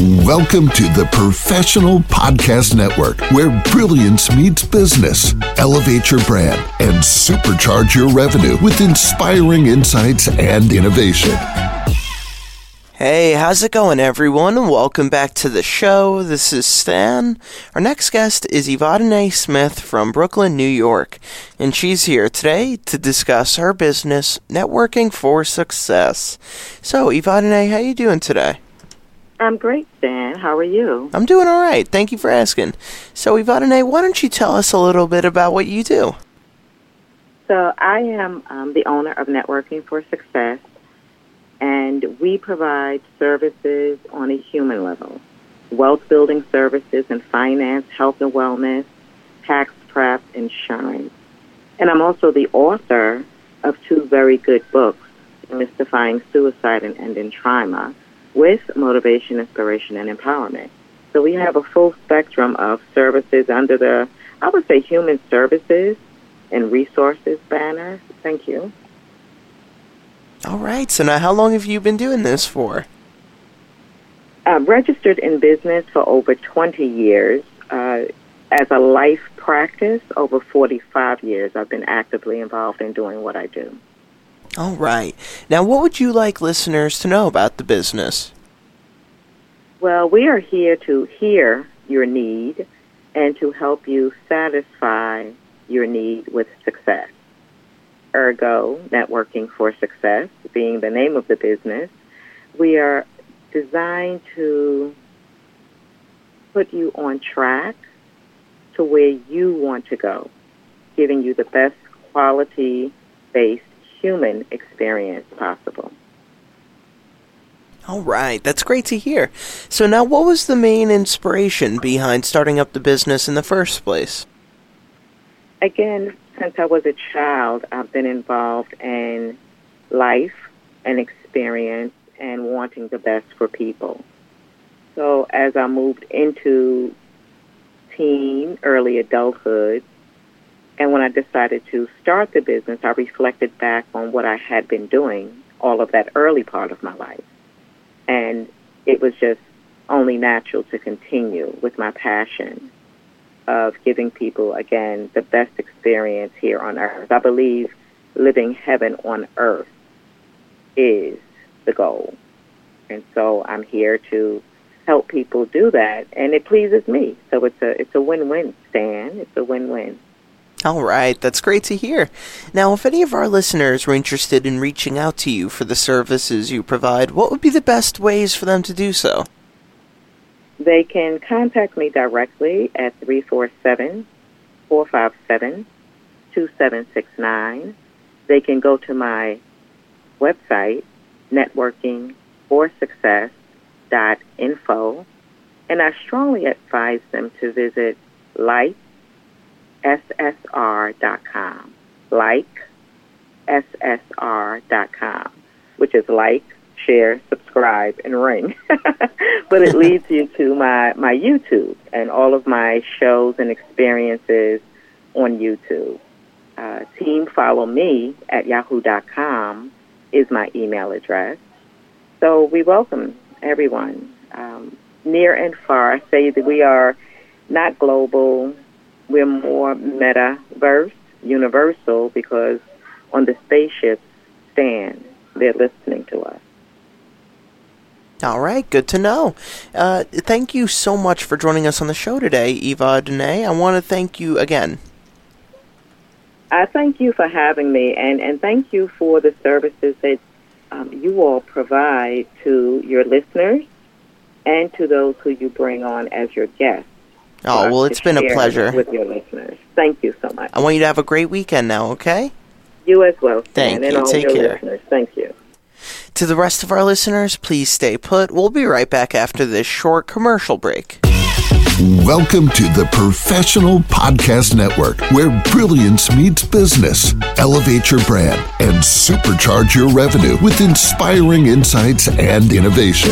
Welcome to the Professional Podcast Network, where brilliance meets business. Elevate your brand and supercharge your revenue with inspiring insights and innovation. Hey, how's it going, everyone? Welcome back to the show. This is Stan. Our next guest is Evadyne Smith from Brooklyn, New York, and she's here today to discuss her business, Networking for Success. So, Evadyne, how you doing today? I'm great, Dan. How are you? I'm doing all right. Thank you for asking. So, Evadyne, why don't you tell us a little bit about what you do? So, I am um, the owner of Networking for Success and we provide services on a human level wealth building services and finance, health and wellness, tax prep, insurance. And I'm also the author of two very good books, Mystifying Suicide and Ending Trauma, with motivation, inspiration, and empowerment. So we have a full spectrum of services under the, I would say, human services and resources banner. Thank you. All right. So now, how long have you been doing this for? I'm registered in business for over 20 years. Uh, as a life practice, over 45 years, I've been actively involved in doing what I do. All right. Now, what would you like listeners to know about the business? Well, we are here to hear your need and to help you satisfy your need with success. Ergo, Networking for Success, being the name of the business, we are designed to put you on track to where you want to go, giving you the best quality based human experience possible. All right, that's great to hear. So, now what was the main inspiration behind starting up the business in the first place? Again, since I was a child, I've been involved in life and experience and wanting the best for people. So as I moved into teen, early adulthood, and when I decided to start the business, I reflected back on what I had been doing all of that early part of my life. And it was just only natural to continue with my passion of giving people, again, the best experience here on earth. I believe living heaven on earth is the goal. And so I'm here to help people do that and it pleases me. So it's a it's a win-win, Stan. It's a win-win. All right, that's great to hear. Now, if any of our listeners were interested in reaching out to you for the services you provide, what would be the best ways for them to do so? They can contact me directly at 347 457 2769. They can go to my website, networkingforsuccess.info, and I strongly advise them to visit likessr.com. Likessr.com, which is like share, subscribe, and ring. but it leads you to my, my YouTube and all of my shows and experiences on YouTube. Uh, team follow me at yahoo.com is my email address. So we welcome everyone, um, near and far. I say that we are not global, we're more metaverse, universal, because on the spaceship stand, they're listening to us. All right, good to know. Uh, thank you so much for joining us on the show today, Evadyne. I want to thank you again. I thank you for having me, and, and thank you for the services that um, you all provide to your listeners and to those who you bring on as your guests. Oh, well, it's been a pleasure. With your listeners. Thank you so much. I want you to have a great weekend now, okay? You as well. Thank and you. all Take your care. Listeners. Thank you. To the rest of our listeners, please stay put. We'll be right back after this short commercial break. Welcome to the Professional Podcast Network, where brilliance meets business. Elevate your brand and supercharge your revenue with inspiring insights and innovation.